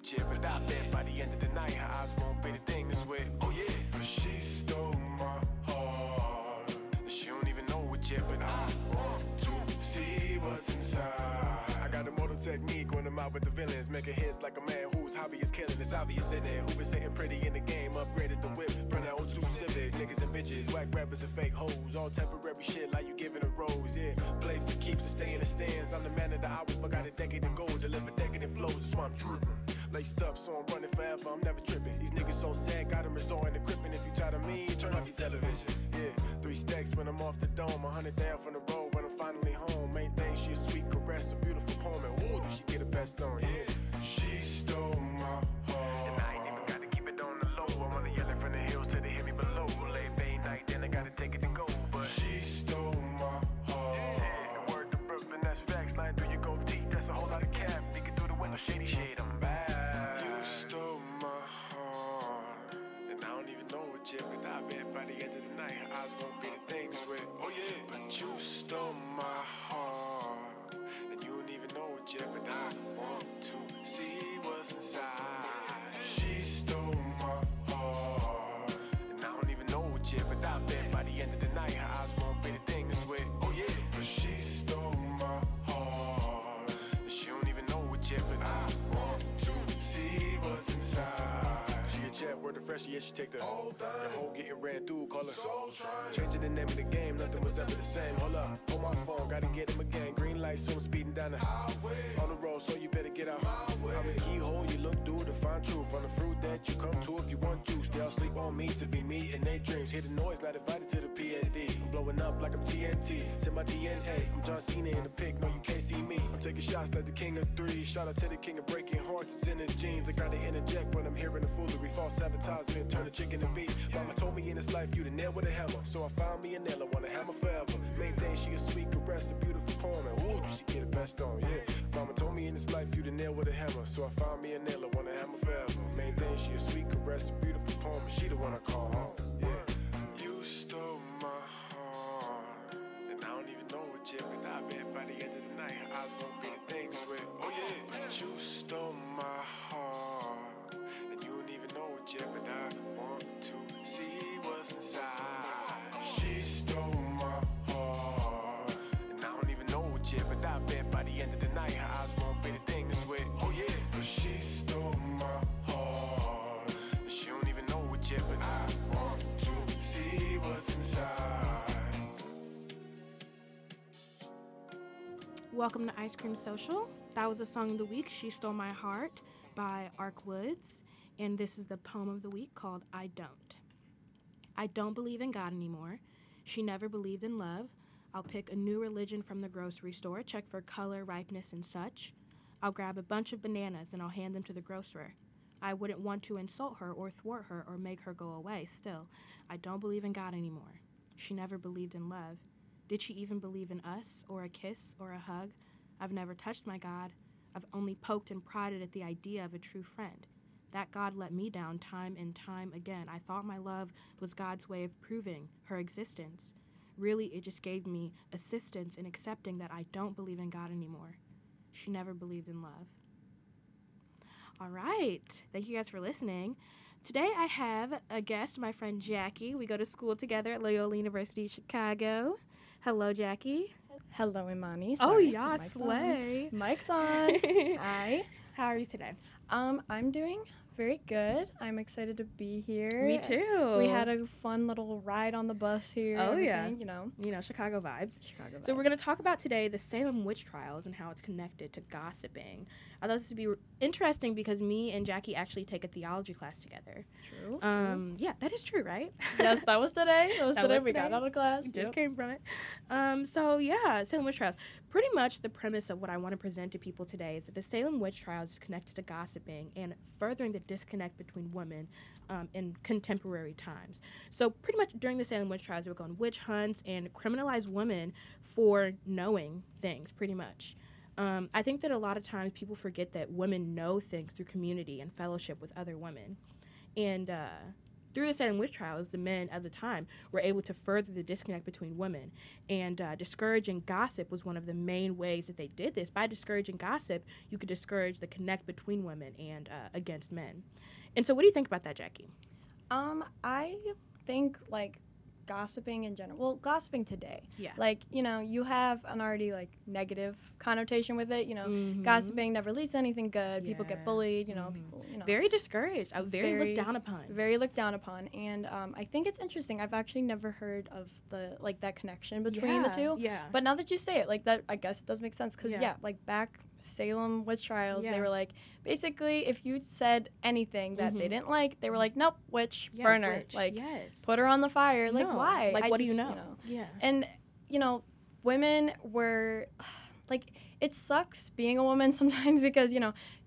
with you, but I bet by the end of the night, her eyes won't be the thing that's with. Oh yeah, but she stole my heart. She don't even know it yet, but I want to see what's inside. I got a mortal technique when I'm out with the villains, making hits like a man whose hobby is killing. It's obvious in it. Who been sitting pretty in the game, upgraded the whip, from that 02 Civic. Niggas and bitches, whack rappers and fake hoes, all temporary shit like you giving a rose. Yeah, play for keeps to stay in the stands. I'm the man of the hour, but got a decade to go. Deliver decadent flows, that's why I'm tripping. Laced up, so I'm running forever. I'm never tripping. These niggas so sad, got them resorting to crippin'. If you tired of me, turn off your television. Yeah, three stacks when I'm off the dome. A hundred down from the road when I'm finally home. Main thing, she a sweet caress, a beautiful poem. And ooh, do she get the best on? Yeah, end of the night, her eyes won't be the thing with. Oh yeah, but you stole my heart. And you don't even know it yet, but I want to see what's inside. A jet, fresh, yeah, she take the whole thing. The whole getting ran through, call her Soul Train. Changing the name of the game, nothing was ever the same. Hold up, hold my phone, gotta get him again. Green light, so I'm speeding down the highway. On the road, so you better get out. I'm a keyhole, you look through to find truth. On the that you come to if you want juice. They'll sleep on me to be me in their dreams. Hear the noise, not invited to the PAD. I'm blowing up like I'm TNT. Send my DNA. I'm John Cena in the pic, no, you can't see me. I'm taking shots like the king of three. Shout out to the king of breaking hearts, it's in the genes. I gotta interject when I'm hearing the foolery. False advertisement, turn the chicken to beef. Mama told me in this life you the nail with a hammer. So I found me a nail, I want a hammer forever. Main thing, she a sweet caress, a beautiful poem. And ooh, she get the best on, yeah. Mama told me in this life you the nail with a hammer. So I found me a nail, I want a hammer forever. Thing, she a sweet caress, a beautiful poem. And she the one I call home, yeah. You stole my heart. And I don't even know it yet, but I bet by the end of the night, eyes won't be the thing with. Oh yeah, but you stole my heart. And you don't even know it yet, but I want to see what's inside. Welcome to Ice Cream Social. That was a song of the week, She Stole My Heart by Ark Woods. And this is the poem of the week called I Don't. I don't believe in God anymore. She never believed in love. I'll pick a new religion from the grocery store, check for color, ripeness, and such. I'll grab a bunch of bananas and I'll hand them to the grocer. I wouldn't want to insult her or thwart her or make her go away. Still, I don't believe in God anymore. She never believed in love. Did she even believe in us or a kiss or a hug? I've never touched my God. I've only poked and prodded at the idea of a true friend. That God let me down time and time again. I thought my love was God's way of proving her existence. Really, it just gave me assistance in accepting that I don't believe in God anymore. She never believed in love. All right. Thank you guys for listening. Today I have a guest, my friend Jackie. We go to school together at Loyola University Chicago. Hello, Jackie. Hello, Imani. Oh, Sorry, yeah, mic's slay. On. Mic's on. Hi. How are you today? Um, I'm doing very good. I'm excited to be here. Me too. We had a fun little ride on the bus here. Oh, yeah. You know, you know, Chicago vibes. Chicago. Vibes. So we're going to talk about today the Salem witch trials and how it's connected to gossiping. I thought this would be interesting because me and Jackie actually take a theology class together. True. true. Um, yeah, that is true, right? yes, that was today. That was That today. was we got out of class. just came from it. Um, so yeah, Salem witch trials. Pretty much the premise of what I want to present to people today is that the Salem witch trials is connected to gossiping and furthering the disconnect between women um, in contemporary times. So pretty much during the Salem witch trials, they were going witch hunts and criminalize women for knowing things. Pretty much. Um, I think that a lot of times people forget that women know things through community and fellowship with other women, and uh, through the Salem witch trials, the men at the time were able to further the disconnect between women. And uh, discouraging gossip was one of the main ways that they did this. By discouraging gossip, you could discourage the connect between women and uh, against men. And so, what do you think about that, Jackie? Um, I think like gossiping in general. Well, gossiping today. Yeah. Like, you know, you have an already like negative connotation with it, you know. Mhm. Gossiping never leads to anything good. People get bullied, you know, Mhm. people, you know. Very discouraged. Uh, very, Very- looked down upon. very looked down upon and um, i think it's interesting i've actually never heard of the like that connection between the two Yeah. but now that you say it like that i guess it does make sense because Yeah. yeah. like back salem witch trials Yeah. they were like basically if you said anything that they Mhm. didn't like they were like nope witch yeah, burner witch. like yes. put her on the fire like why Like, I what do you just, know? Yeah. and you know women were like it sucks being a woman sometimes because you know you,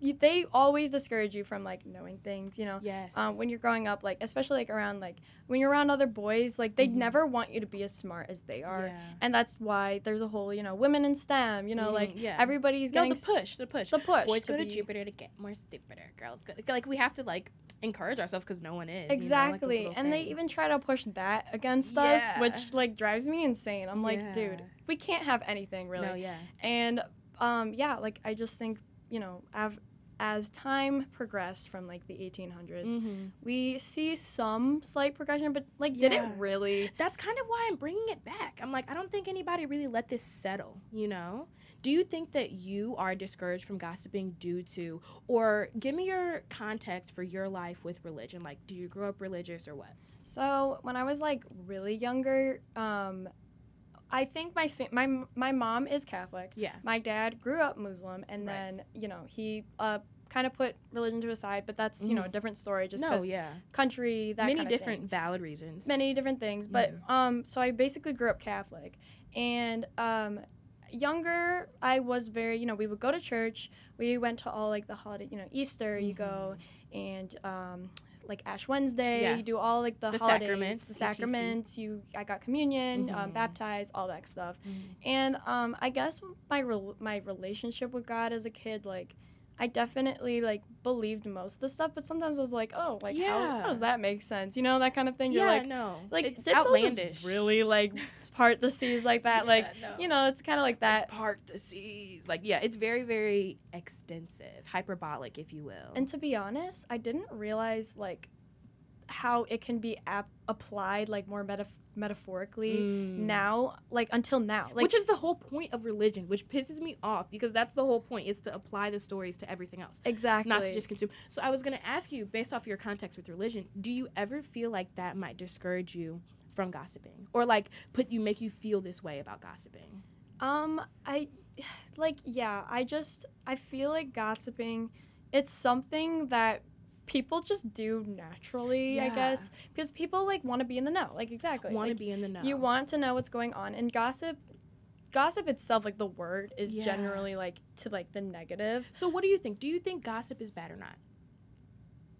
they always discourage you from like knowing things you know Yes. um, when you're growing up like especially like around like when you're around other boys like they Mhm. never want you to be as smart as they are Yeah. and that's why there's a whole you know women in stem you know Mhm, like yeah. everybody's no, getting the push, the push. the push Boys to go to be- Jupiter to get more stupider. Girls go like we have to like encourage ourselves because no one is. you know, like exactly and they even try to push that against Yeah. us which like drives me insane i'm like dude we can't have anything really No, yeah. and um, yeah like i just think you know av- as time progressed from like the 1800s Mhm. we see some slight progression but like did it really That's kind of why I'm bringing it back. I'm like, I don't think anybody really let this settle. You know? Do you think that you are discouraged from gossiping due to, or give me your context for your life with religion? Like, do you grow up religious or what? So when I was like really younger, um, I think my fa- my my mom is Catholic. Yeah. My dad grew up Muslim, and Right. then you know he uh, kind of put religion to a side, but that's you know a Mhm. different story. Just no, because yeah. country that Many kind of different valid reasons. many different things. But Mhm. um, so I basically grew up Catholic, and um, younger I was very you know we would go to church. We went to all like the holiday you know Easter you go and um, like Ash Wednesday Mm-hmm. Yeah. you do all like the, The holidays, sacraments, the etc. sacraments. You I got communion, um, Mhm. baptized, all that stuff. Mhm. And um, I guess my rel- my relationship with God as a kid like. I definitely like believed most of the stuff, but sometimes I was like, "Oh, like how, Yeah. how does that make sense?" You know, that kind of thing. Yeah, You're like, no. like it's outlandish. really like part the seas like that like no. you know it's kind of like that part the seas. Like, yeah, it's very, very extensive, hyperbolic, if you will. and to be honest i didn't realize like how it can be ap- applied like more metaf- metaphorically Mm. now like until now like which is the whole point of religion, which pisses me off because that's the whole point is to apply the stories to everything else, exactly not to just consume. So I was going to ask you, based off your context with religion, do you ever feel like that might discourage you from gossiping, or like put you make you feel this way about gossiping? um i like yeah i just i feel like gossiping it's something that people just do naturally i guess because people like want to be in the know like exactly Want to like, be in the know? You want to know what's going on, and gossip, gossip itself, like the word, is Yeah. generally like to like the negative. So what do you think? Do you think gossip is bad or not?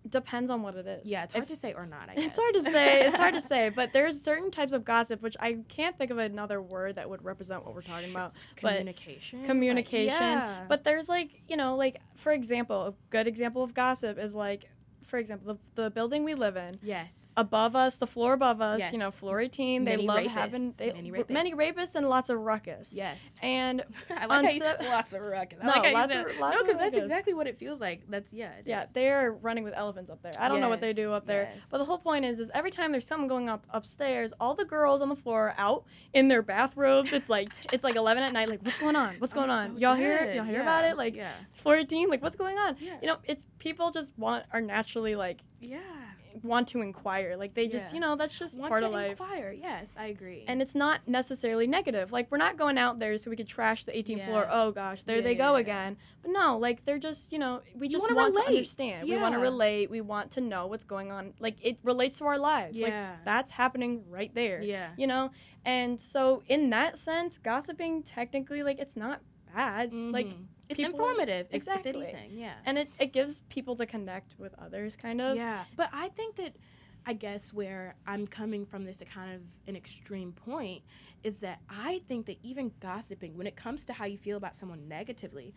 Depends on what it is. Yeah, it's If- hard to say or not. I guess it's hard to say. It's hard to say, but there's certain types of gossip which I can't think of another word that would represent what we're talking about. But Communication. Like, communication. yeah. But there's like you know like for example, a good example of gossip is like for example the, the building we live in. yes. Above us, the floor above us, Yes. you know, floor 18, they love rapists. having they, Many r- many rapists and lots of ruckus. yes. And I like how you se- lots of ruckus. I No, like lots of- lots no, because that's exactly what it feels like. That's yeah. it Yeah, is. they're running with elephants up there. I don't know what they do up there, yes. but the whole point is, is every time there's someone going up upstairs, all the girls on the floor are out in their bathrobes. It's like it's like 11 at night. Like, what's going on? What's Oh, going on? so Y'all hear? Y'all hear Yeah, about it? Like, yeah, it's 14. Like, what's going on? yeah, You know, it's people just want are naturally like yeah. want to inquire. Like they just, Yeah. you know, that's just Want part to of life. inquire. Yes, I agree. And it's not necessarily negative. Like we're not going out there so we could trash the 18th floor. Oh gosh, there Yeah, they yeah, go yeah. again. But no, like they're just, you know, we just want to relate. understand. We want to relate. We want to know what's going on. Like it relates to our lives. yeah, Like that's happening right there. yeah. You know? And so in that sense, gossiping technically like it's not bad. Like Mhm. It's people- informative. exactly. Anything, yeah. and it, it gives people to connect with others kind of. Yeah, but I think that I guess where I'm coming from this at kind of an extreme point is that I think that even gossiping, when it comes to how you feel about someone negatively,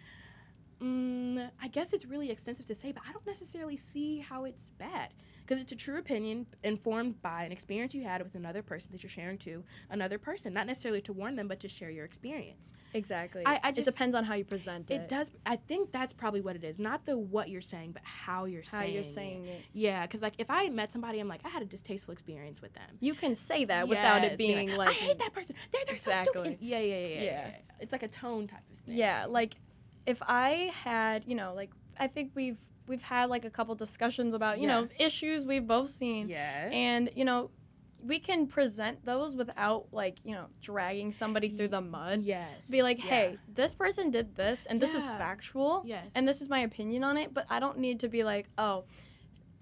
Mm, I guess it's really extensive to say, but I don't necessarily see how it's bad because it's a true opinion informed by an experience you had with another person that you're sharing to another person, not necessarily to warn them, but to share your experience. Exactly. I- I it depends on how you present it. It does. I think that's probably what it is, not the what you're saying, but how you're How saying. you're it. saying it. Yeah, because like if I met somebody, I'm like I had a distasteful experience with them. You can say that without it Yes, being I like I hate that person. They're they're so stupid. And- yeah, yeah, yeah, Yeah. yeah. It's like a tone type of thing. Yeah, like if I had, you know, like I think we've we've had like a couple discussions about, you Yeah. know, issues we've both seen. Yes. And, you know, we can present those without like, you know, dragging somebody through the mud. yes. Be like, yeah. "Hey, this person did this and this is factual Yes. and this is my opinion on it, but I don't need to be like, "Oh,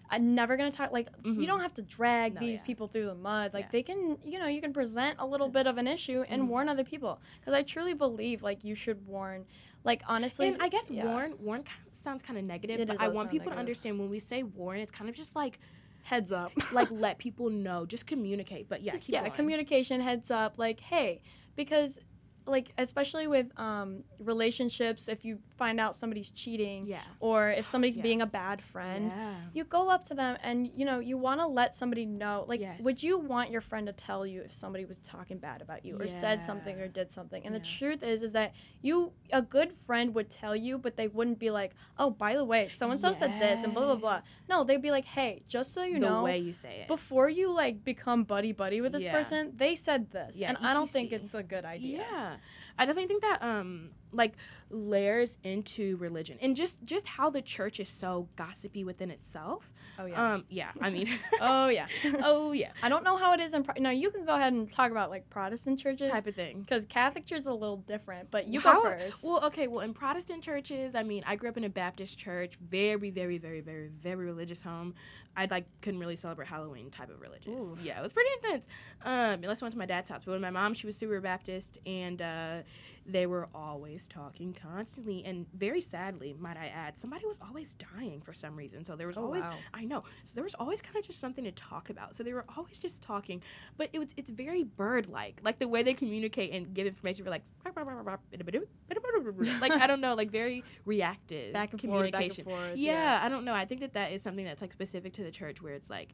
I'm never gonna talk like you Mhm. don't have to drag No, these yeah. people through the mud. Like Yeah. they can, you know, you can present a little bit of an issue and Mhm. warn other people. Because I truly believe like you should warn. Like honestly, And I guess yeah. warn warn kind of sounds kind of negative, It but I want people to understand when we say warn, it's kind of just like heads up. like let people know, just communicate. But yeah, Just, yeah, going. communication heads up. Like hey, because like especially with um, relationships, if you find out somebody's cheating Yeah. or if somebody's Yeah. being a bad friend. Yeah. you go up to them and you know you want to let somebody know like would you want your friend to tell you if somebody was talking bad about you or said something or did something and the truth is is that you a good friend would tell you but they wouldn't be like oh by the way so and so said this and blah blah blah no they'd be like hey just so you the know way you say it. before you like become buddy buddy with this person they said this and i don't think it's a good idea Yeah, I definitely think that um like layers into religion and just just how the church is so gossipy within itself. oh yeah Um, yeah, I mean, oh yeah oh yeah, i don't know how it is in Pro- no you can go ahead and talk about like protestant churches type of thing. Because Catholic Church is a little different, but you How- go first. Well, okay. Well, in Protestant churches, I mean, I grew up in a Baptist church, very, very, very, very, very religious home. I like couldn't really celebrate Halloween type of religious. Oof. Yeah, it was pretty intense. Um, unless I went to my dad's house, but when my mom, she was super Baptist, and uh, they were always talking constantly, and very sadly, might I add, somebody was always dying for some reason. So there was Oh, always, wow. I know, so there was always kind of just something to talk about. So they were always just talking, but it was it's very bird like, like the way they communicate and give information. We're like, like I don't know, like very reactive back and forth, back and communication. forth. yeah, I don't know. I think that that is something that's like specific to the church, where it's like,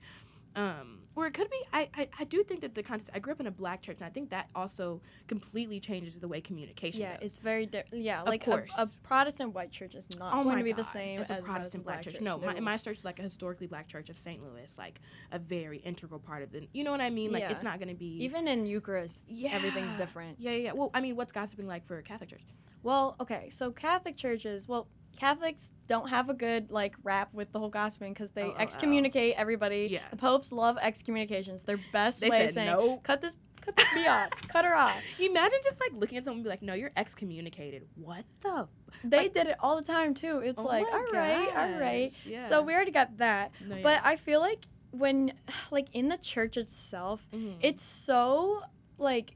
um, or it could be. I, I I do think that the context. I grew up in a black church, and I think that also completely changes the way communication. Yeah, goes. it's very different. yeah. Of Like a, a. Protestant white church is not Oh going to be the same as as a Protestant black church. No, my, my church is like a historically black church of St. Louis, like a very integral part of the. You know what I mean? Like Yeah. it's not going to be even in Eucharist, yeah, everything's different. Yeah, yeah, yeah. Well, I mean, what's gossiping like for a Catholic church? Well, okay, so Catholic churches, well, Catholics don't have a good like rap with the whole gossiping because they Oh, excommunicate everybody. Yeah. The popes love excommunications. Their best They way of saying nope. cut this, cut this bee off, cut her off. Imagine just like looking at someone and be like, "No, you're excommunicated." What the? They Like- did it all the time too. It's Oh like, all right, all right. yeah. So we already got that. No, yeah. But I feel like when, like in the church itself, Mhm. it's so like,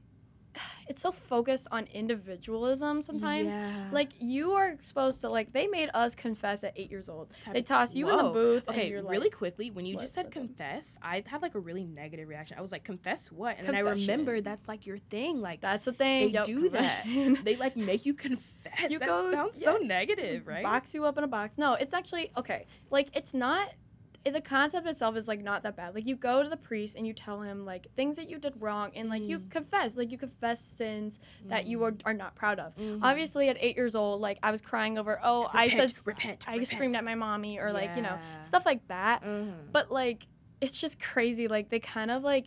it's so focused on individualism sometimes. Yeah. Like you are supposed to like they made us confess at eight years old. Type They toss you in the booth. Okay, and you're really quickly, when you What? just said confess, I had like a really negative reaction. I was like, confess what? And then I remember that's like your thing. Like That's the thing. they Yup, do that. they like make you confess. You that go- sounds so negative, right? Box you up in a box. No, it's actually okay. Like it's not. The concept itself is like not that bad. Like you go to the priest and you tell him like things that you did wrong and like you Mm. confess. Like you confess sins that you are, are not proud of. Mhm. Obviously, at eight years old, like I was crying over, oh, I said, Repent, repent, I repent. screamed at my mommy, or like you know stuff like that. Mhm. But like, it's just crazy. Like they kind of like,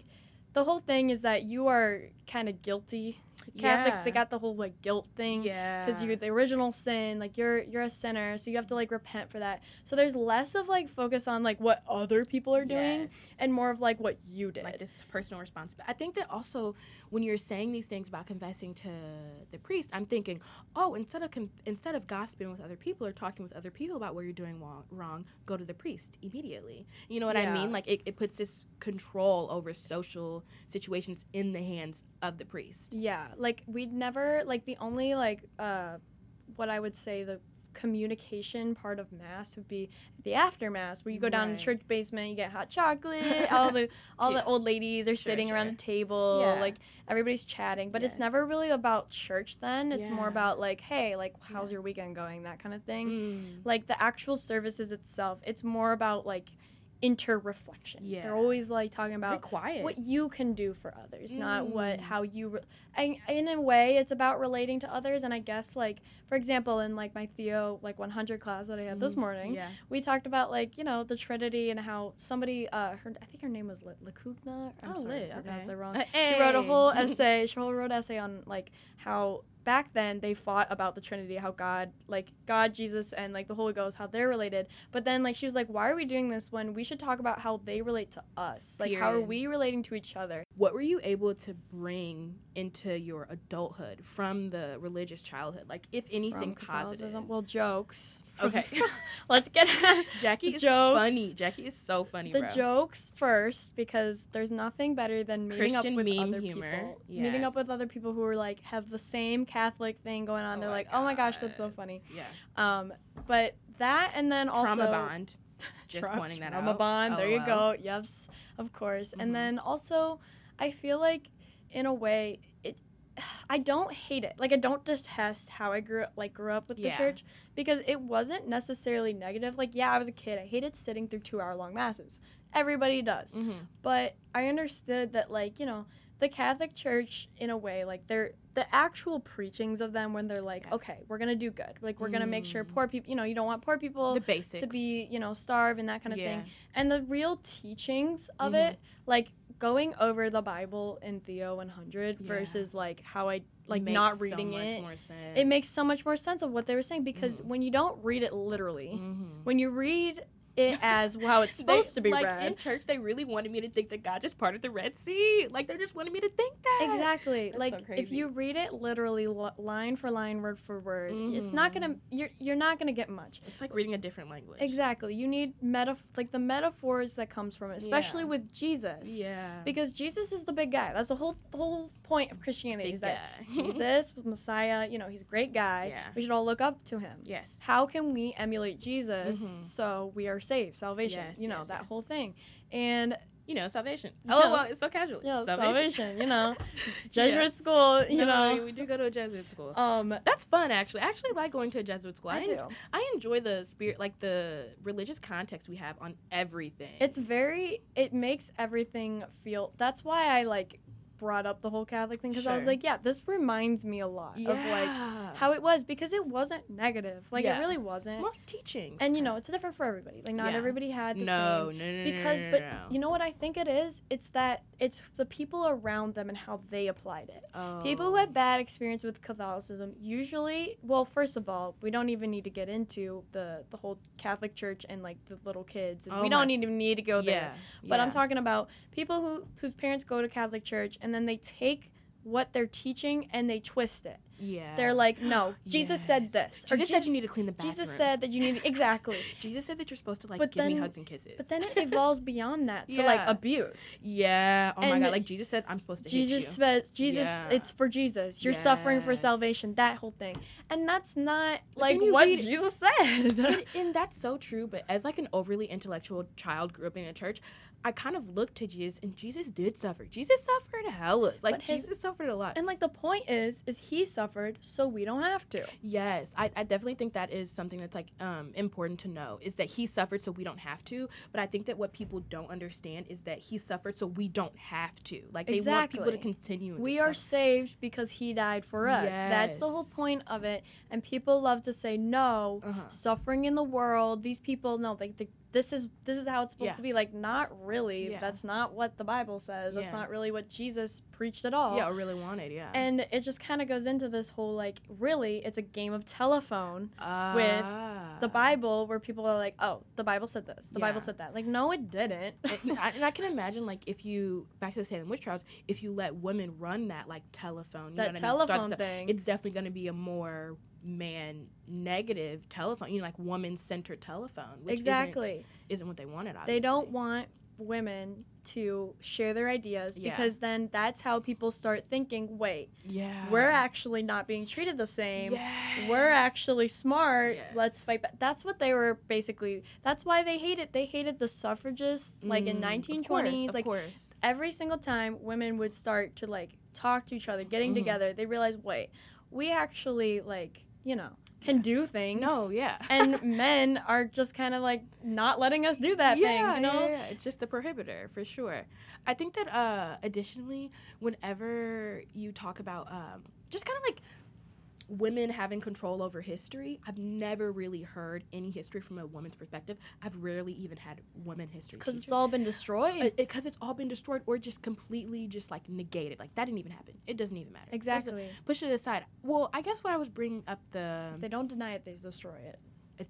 the whole thing is that you are kind of guilty. Catholics, they got the whole like guilt thing yeah, because you're the original sin. Like you're you're a sinner, so you have to like repent for that. So there's less of like focus on like what other people are doing, Yes. and more of like what you did. like this personal responsibility. I think that also when you're saying these things about confessing to the priest, I'm thinking, oh, instead of con- instead of gossiping with other people or talking with other people about where you're doing wrong, wrong go to the priest immediately. You know what I mean? Like it, it puts this control over social situations in the hands of the priest. Yeah, like we'd never like the only like uh what I would say the communication part of mass would be the aftermath where you go down in the church basement you get hot chocolate all the all Yeah. the old ladies are Sure, sitting around sure. the table Yeah. like everybody's chatting but it's never really about church then it's more about like hey like how's Yeah. your weekend going that kind of thing Mm. like the actual services itself it's more about like inter-reflection Yeah. they're always like talking about quiet. what you can do for others not what Mm. how you re- I, in a way it's about relating to others and i guess like for example in like my theo like 100 class that i had this Mhm. morning Yeah. we talked about like you know the trinity and how somebody uh her i think her name was L- Lacugna. i'm Oh, sorry lit, I pronounced okay. wrong Uh, she wrote a whole essay she wrote an essay on like how back then they fought about the trinity how god like god jesus and like the holy ghost how they're related. But then like she was like why are we doing this when we should talk about how they relate to us? Like how are we relating to each other? What were you able to bring into your adulthood from the religious childhood? Like, if anything positive? Well jokes Okay. let's get Jackie the is jokes. funny. Jackie is so funny, the bro. jokes first because there's nothing better than meeting Christian up with meme other humor. people. Meeting up with other people who are like have the same Catholic thing going on. Oh They're like, oh my gosh, that's so funny. Yeah. Um, but that and then also Trauma bond. Just pointing that out. trauma out. bond. There you go. Yes, of course. Mhm. And then also, I feel like in a way it. I don't hate it. Like I don't detest how I grew up, like grew up with the Yeah. church because it wasn't necessarily negative. Like yeah, I was a kid. I hated sitting through two hour long masses. Everybody does Mhm. but I understood that like you know the Catholic Church in a way like they're the actual preachings of them when they're like Yeah. okay we're gonna do good like we're gonna make sure Mm. poor people you know you don't want poor people to be you know starve and that kind of yeah. thing and the real teachings of Mhm. it like going over the Bible in Theo 100 Yeah. versus like how I like not so reading much it More sense. it makes so much more sense of what they were saying because Mhm. when you don't read it literally Mhm. when you read it as how it's supposed They- to be like read in church they really wanted me to think that god just parted the red sea like they just wanted me to think that Exactly. That's like so if you read it literally li- line for line, word for word, it's not gonna you're you're not gonna get much. it's like reading a different language Exactly. You need metaf like the metaphors that comes from it, especially Yeah. with Jesus. yeah Because Jesus is the big guy. That's the whole whole point of Christianity big is that guy Jesus, Messiah, you know, he's a great guy. Yeah. We should all look up to him. yes How can we emulate Jesus Mhm. so we are saved, salvation, Yes, you know, yes, that yes. whole thing. And you know salvation Yeah. oh well it's so casual you know, salvation, you know, Yeah. Jesuit school, you No, know. we do go to a jesuit school Um that's fun actually i actually like going to a jesuit school I en- do. I enjoy the spirit like the religious context we have on everything It's very. It makes everything feel. That's why I like brought up the whole Catholic thing because I was like, yeah, this reminds me a lot of like how it was because it wasn't negative. Like Yeah. it really wasn't. more teachings and you know, it's different for everybody. Like not Yeah. everybody had the no, same. no, no, no, Because, no, no, but no. you know what I think it is? It's that it's the people around them and how they applied it. Oh. People who Oh. had bad experience with Catholicism usually, well, first of all, we don't even need to get into the the whole Catholic Church and like the little kids. And Oh we don't even need to go there. yeah, But I'm talking about people who whose parents go to Catholic church and then they take what they're teaching and they twist it. Yeah. They're like, no, Jesus said Yes. this. Jesus said you need to clean the bathroom. Jesus said that you need exactly. Jesus said that you're supposed to like But give me hugs and kisses. But then it evolves beyond that to like abuse. yeah. Oh my god. Like Jesus said, I'm supposed to Jesus says Jesus Yeah. it's for Jesus. You're suffering for salvation, that whole thing. And that's not But like what read- Jesus said. and, and that's so true. But as like an overly intellectual child grew up in a church, I kind of looked to Jesus, and Jesus did suffer. Jesus suffered hellas. Like his- Jesus suffered a lot. and like the point is is he suffered so we don't have to. Yes, I, I definitely think that is something that's like um, important to know is that he suffered so we don't have to. But I think that what people don't understand is that he suffered so we don't have to. Like they want people to continue. We are saved because he died for us. Yes. That's the whole point of it. And people love to say no, Uh-huh. suffering in the world. These people no, like the, this is this is how it's supposed Yeah. to be. Like not really. Yeah. That's not what the Bible says. That's Yeah. not really what Jesus preached at all. Yeah, or really wanted. Yeah. And it just kind of goes into this whole like really it's a game of telephone with the Ah. Bible where people are like, "Oh, the Bible said this. The Bible said that." Like no it didn't. and, I, and I can imagine like if you back to the Salem witch trials, if you let women run that like telephone, you That know what I mean? Start telephone thing. it's definitely going to be a more man negative telephone, you know, like woman centered telephone, which exactly. isn't, isn't what they wanted. Obviously. They don't want women to share their ideas Yeah. because then that's how people start thinking, wait, Yeah. we're actually not being treated the same. Yes. We're actually smart. Yes. Let's fight back. That's what they were basically. That's why they hated. They hated the suffragists, like in Mm, 1920s. Of like course. every single time women would start to like talk to each other, getting Mhm. together, they realized, wait, we actually like you know can do things. No, yeah. and men are just kind of like not letting us do that yeah, thing. You know. yeah, yeah. It's just the prohibitor for sure. I think that uh, additionally, whenever you talk about um, just kind of like women having control over history, I've never really heard any history from a woman's perspective. I've rarely even had women history Because it's teachers. all been destroyed. Uh, because it's all been destroyed or just completely just like negated. Like that didn't even happen. It doesn't even matter. There's a- exactly. push it aside. Well, I guess what I was bringing up the If they don't deny it, they destroy it. if,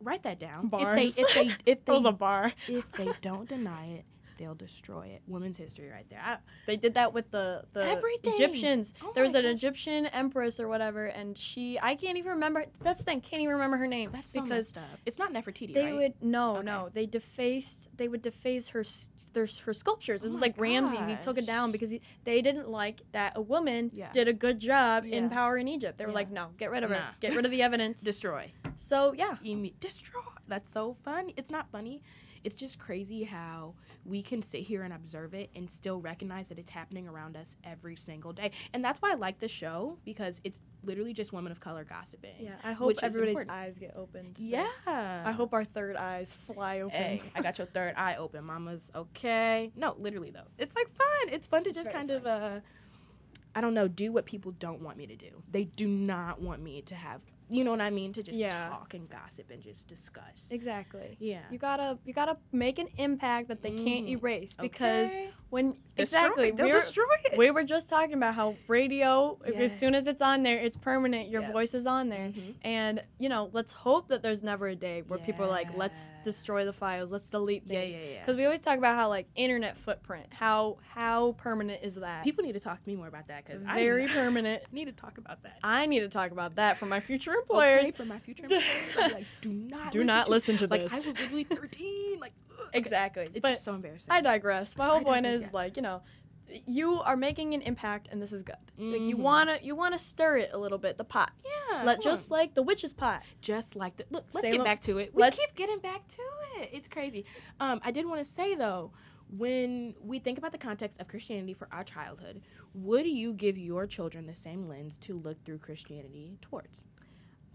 write that down. Bars. If they if they if That was they a bar. if they don't deny it, they'll destroy it. Women's history right there. I, They did that with the the Everything. Egyptians. Oh there was an gosh. Egyptian empress or whatever, and she I can't even remember. That's the thing. Can't even remember her name that's so because messed up. It's not Nefertiti, they right? would no Okay. no they defaced they would deface her s- their her sculptures. It Oh was my like Ramses. He took it down because he, they didn't like that a woman Yeah. did a good job in power in Egypt. They were Yeah. like, no, get rid of her, get rid of the evidence. Destroy. so yeah, Imme- destroy. That's so funny. It's not funny. It's just crazy how we can sit here and observe it and still recognize that it's happening around us every single day. And that's why I like the show because it's literally just women of color gossiping. yeah. I hope Which everybody's eyes get opened. Yeah. I hope our third eyes fly open. Hey, I got your third eye open, mama's okay. No, literally though. It's like fun. It's fun to just Very kind of uh I don't know, do what people don't want me to do. They do not want me to have you know what I mean? To just Yeah. talk and gossip and just discuss. Exactly. Yeah. You gotta you gotta make an impact that they can't Mhm. erase because Okay. When Destroy- exactly they'll we're, destroy it. we were just talking about how radio if, as soon as it's on there it's permanent your Yep. voice is on there Mhm. and you know let's hope that there's never a day where people are like let's destroy the files let's delete Yeah, things yeah, yeah. because we always talk about how like internet footprint how how permanent is that People need to talk to me more about that because very I permanent need to talk about that. i need to talk about that for my future employers Okay, for my future employers, like, do not Do listen not to, listen to like, this. I was literally 13. Like. Exactly It's but just so embarrassing. I digress. My whole I point is yeah. like you know, you are making an impact, and this is good. Like you Mhm. wanna you wanna stir it a little bit, the pot. yeah. Let come on. just like the witch's pot. just like the look let's Salem- get back to it we let's- keep getting back to it it's crazy um i did want to say though when we think about the context of christianity for our childhood would you give your children the same lens to look through christianity towards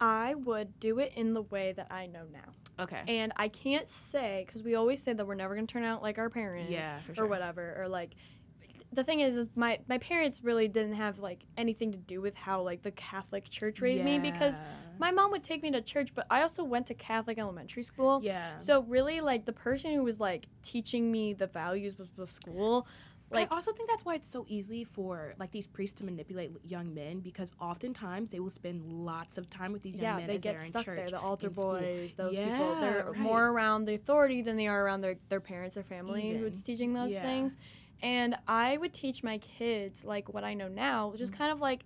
I would do it in the way that I know now, okay and I can't say because we always say that we're never gonna turn out like our parents, Yeah, for or whatever, or like. The thing is, is my my parents really didn't have like anything to do with how like the Catholic Church raised me because my mom would take me to church, but I also went to Catholic elementary school. yeah So really, like the person who was like teaching me the values was the school. Like I also think that's why it's so easy for like these priests to manipulate young men because oftentimes they will spend lots of time with these young yeah, men they as they're get stuck church. there. The altar boys, those people, they're right. more around the authority than they are around their their parents or family Even. who's teaching those Yeah. things. And I would teach my kids like what I know now, which is Mhm. kind of like,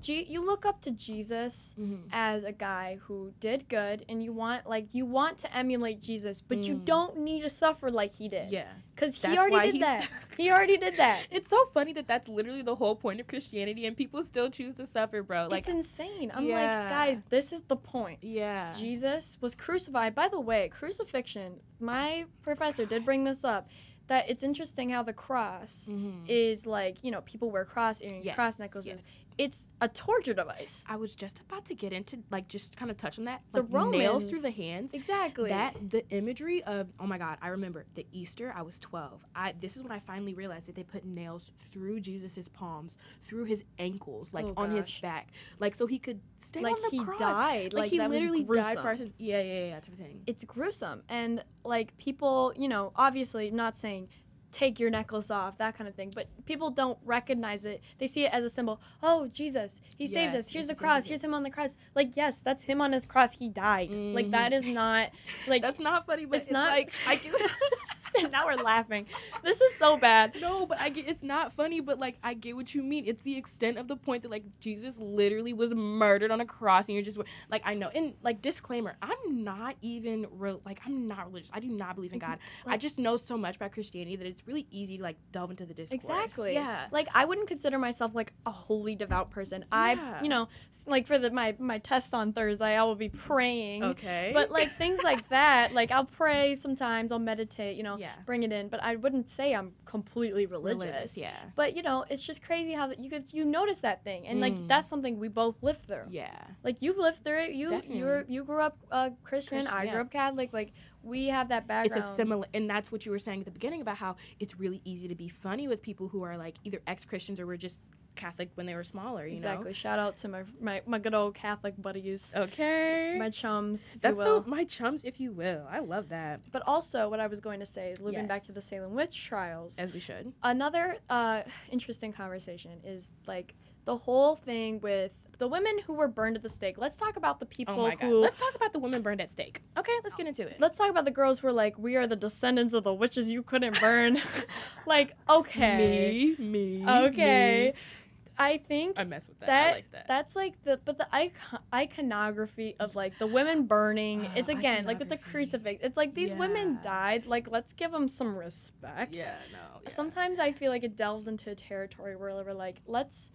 G- you look up to Jesus Mhm. as a guy who did good, and you want like you want to emulate Jesus, but you Mm. don't need to suffer like he did. Yeah. because he already did that. he already did that. It's so funny that that's literally the whole point of Christianity, and people still choose to suffer, bro. Like, it's insane. I'm Yeah. like, guys, this is the point. yeah, Jesus was crucified. By the way, crucifixion, my professor did bring this up that it's interesting how the cross Mhm. is like, you know, people wear cross earrings, Yes, cross necklaces. yes. It's a torture device. I was just about to get into like just kind of touch on that. The Like nails through the hands. Exactly. That the imagery of oh my god, I remember the Easter. I was twelve. I this is when I finally realized that they put nails through Jesus's palms, through his ankles, like Oh, on his back, like so he could stay like on the he cross. died. Like, Like, he literally died for our sins. Yeah, yeah, yeah, type of thing. It's gruesome. And like people, you know, obviously not saying take your necklace off, that kind of thing. But people don't recognize it. They see it as a symbol. Oh, Jesus, he saved us. Here's yes, the cross. yes, yes. Here's him on the cross. Like, yes, that's him on his cross. He died. Like that mm-hmm. is not like That's not funny, but it's it's, not- like I can. and now we're laughing. This is so bad. No, but I get it's not funny, but like I get what you mean. It's the extent of the point that like Jesus literally was murdered on a cross, and you're just like I know. And like disclaimer, I'm not even re- like I'm not religious. I do not believe in mm-hmm. God. I just know so much about Christianity that it's really easy to like delve into the discourse. Exactly. Yeah. Like I wouldn't consider myself like a holy devout person. Yeah. I, you know, like for the my my test on Thursday, I will be praying. Okay. But like things like that, like I'll pray sometimes, I'll meditate, you know, Yeah. bring it in. But I wouldn't say I'm completely religious. Religious, yeah. But you know, it's just crazy how that you could you notice that thing, and like Mm. that's something we both lived through. Yeah. Like you lived through it. You you were you grew up uh, Christian. Christian, I yeah. grew up Catholic. Like we have that background. It's a similar, and that's what you were saying at the beginning about how it's really easy to be funny with people who are like either ex Christians or were just Catholic when they were smaller. You know. Exactly. Shout out to my, my my good old Catholic buddies. Okay. my chums, that's so my chums, if you will. I love that. but also, what I was going to say is looping back to the Salem witch trials. As we should. Another uh, interesting conversation is like the whole thing with the women who were burned at the stake. Let's talk about the people Oh my god. who. Let's talk about the women burned at stake. Okay, let's get into it. Let's talk about the girls who were like, we are the descendants of the witches you couldn't burn. like, okay. Me, me. Okay. me. I think I mess with that. that, I like that. that's like the but the icon- iconography of like the women burning it's Oh, again like with the crucifix it's like these women died like let's give them some respect yeah, no. yeah. sometimes i feel like it delves into a territory where we're like let's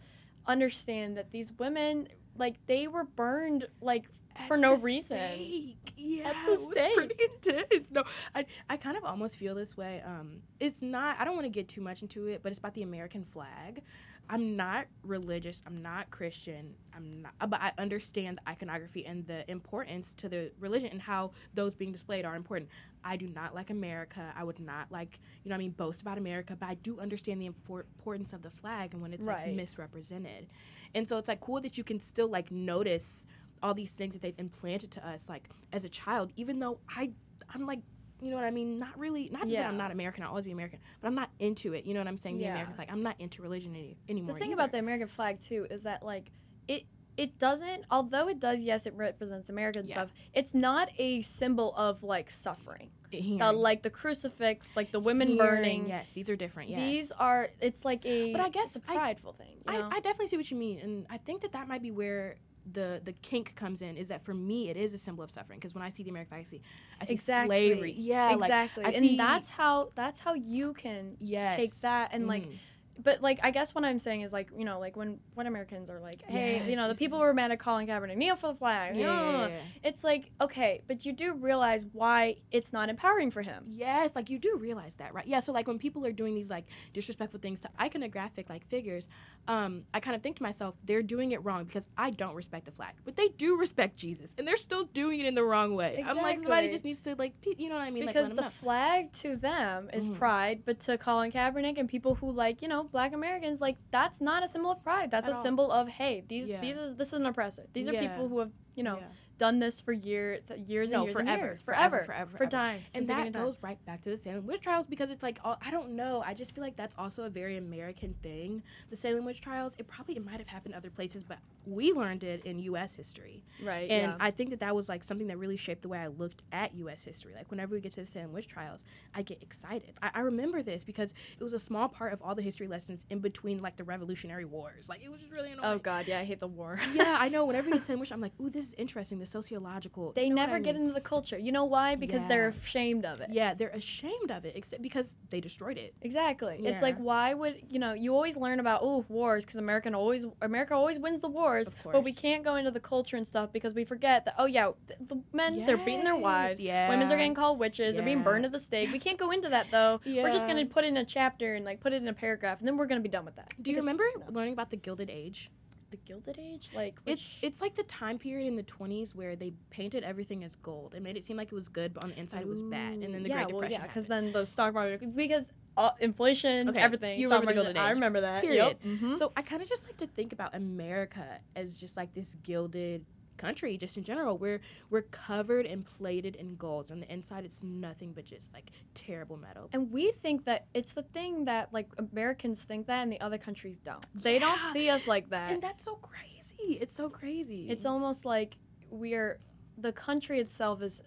understand that these women like they were burned like for At no the reason stake. Yeah, At the it was stake. pretty intense. No, I I kind of almost feel this way. Um, it's not. I don't want to get too much into it, but it's about the American flag. I'm not religious. I'm not Christian. I'm not, but I understand the iconography and the importance to the religion and how those being displayed are important. I do not like America. I would not like, you know, what I mean, boast about America, but I do understand the impor- importance of the flag and when it's Right. like misrepresented. And so it's like cool that you can still like notice all these things that they've implanted to us like as a child even though i i'm like you know what i mean not really not that i'm not american i'll always be american but i'm not into it you know what i'm saying the Yeah. american flag i'm not into religion any, anymore the thing either. about the american flag too is that like it it doesn't although it does yes it represents american Yeah. stuff it's not a symbol of like suffering Hearing- the like the crucifix like the women hearing, burning yes these are different yes these are it's like a But I guess it's a I- prideful thing you know? I, I definitely see what you mean and i think that that might be where the the kink comes in is that for me it is a symbol of suffering. Because when i see the american flag i see i see exactly. slavery. Yeah exactly. Like, and that's how that's how you can yes. take that and like mhm. But like I guess what I'm saying is like you know like when when Americans are like hey you Yes, know the yes, people yes. were mad at Colin Kaepernick kneel for the flag yeah, "Ugh." yeah, yeah. it's like okay but you do realize why it's not empowering for him Yes, like you do realize that, right? Yeah, so like when people are doing these like disrespectful things to iconographic like figures, um, I kind of think to myself, they're doing it wrong because I don't respect the flag, but they do respect Jesus, and they're still doing it in the wrong way. exactly. I'm like somebody just needs to like, te- you know what I mean? because like, the flag to them is Mhm. pride but to Colin Kaepernick and people who like you know black Americans like that's not a symbol of pride that's At a all. symbol of hey these Yeah. these is this is an oppressor these are Yeah. people who have you know Yeah. Done this for year th- years No, and years and years forever, forever forever, for forever. time and that time. goes right back to the Salem witch trials because it's like all, I don't know. I just feel like that's also a very American thing. The Salem witch trials. It probably it might have happened other places, but we learned it in U.S. history. right And yeah. I think that that was like something that really shaped the way I looked at U.S. history. Like whenever we get to the Salem witch trials, I get excited. I, I remember this because it was a small part of all the history lessons in between like the Revolutionary Wars. Like it was just really oh, annoying. oh god yeah I hate the war yeah, I know. Whenever you get Salem witch, I'm like, ooh, this is interesting. The sociological. they you know never I get into the culture you know why because they're ashamed of it Yeah, they're ashamed of it, except because they destroyed it. Exactly. It's like why would you know? You always learn about oh wars because American always America always wins the wars, Of but we can't go into the culture and stuff because we forget that oh yeah, th- the men they're beating their Yes, wives, women's are getting called witches, yeah. they're being burned at the stake. We can't go into that though. yeah. We're just gonna put in a chapter and like put it in a paragraph, and then we're gonna be done with that. Do you remember no. learning about the Gilded Age? The Gilded Age? Like It's it's like the time period in the 20s where they painted everything as gold and made it seem like it was good, but on the inside it was bad. And then the yeah, Great well, Depression. yeah, because then the stock market because uh, inflation, Okay, everything. you stock remember market, I remember that. Period. Yep. mhm. So I kind of just like to think about America as just like this gilded country, just in general. We're we're covered and plated in gold. On the inside, it's nothing but just like terrible metal. And we think that it's the thing that like Americans think that and the other countries don't. They don't see us like that. And that's so crazy. It's so crazy. it's almost like we're the country itself is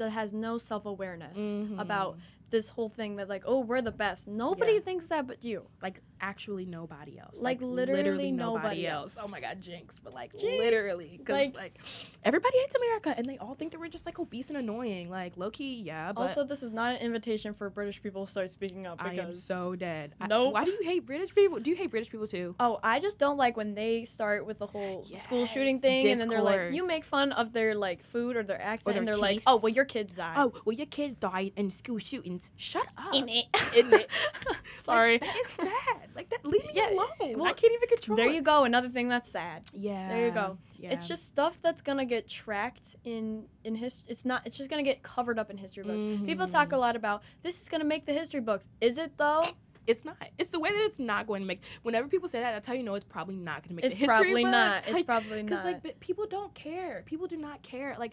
has no self-awareness Mhm. about this whole thing that like oh we're the best. Nobody Yeah. thinks that but you. like actually nobody else. Like, literally nobody else. else. Oh my god, jinx! But like Jinx. literally, because Like- like, everybody hates America, and they all think that we're just like obese and annoying. Like low key, yeah. But also, this is not an invitation for British people to start speaking up I am so dead. I- Nope. why do you hate British people? Do you hate British people too? Oh, I just don't like when they start with the whole school shooting Yes, thing, and then they're like, you make fun of their like food or their accent, their and they're like, oh, well, your kids died. Oh, well, your kids died in school shootings. Shut up. in it. In it. Sorry. Like, that is sad. Like that. Leave me Yeah, alone. well, I can't even control. there it. you go. Another thing that's sad. Yeah. There you go. Yeah. It's just stuff that's gonna get tracked in in history. It's not. It's just gonna get covered up in history books. People talk a Mm-hmm. lot about this is gonna make the history books. Is it though? It's not. It's the way that it's not going to make. Whenever people say that, that's how you know it's probably not going to make It's the history books. It's probably books. not. It's Like, probably Because like but people don't care. People do not care. Like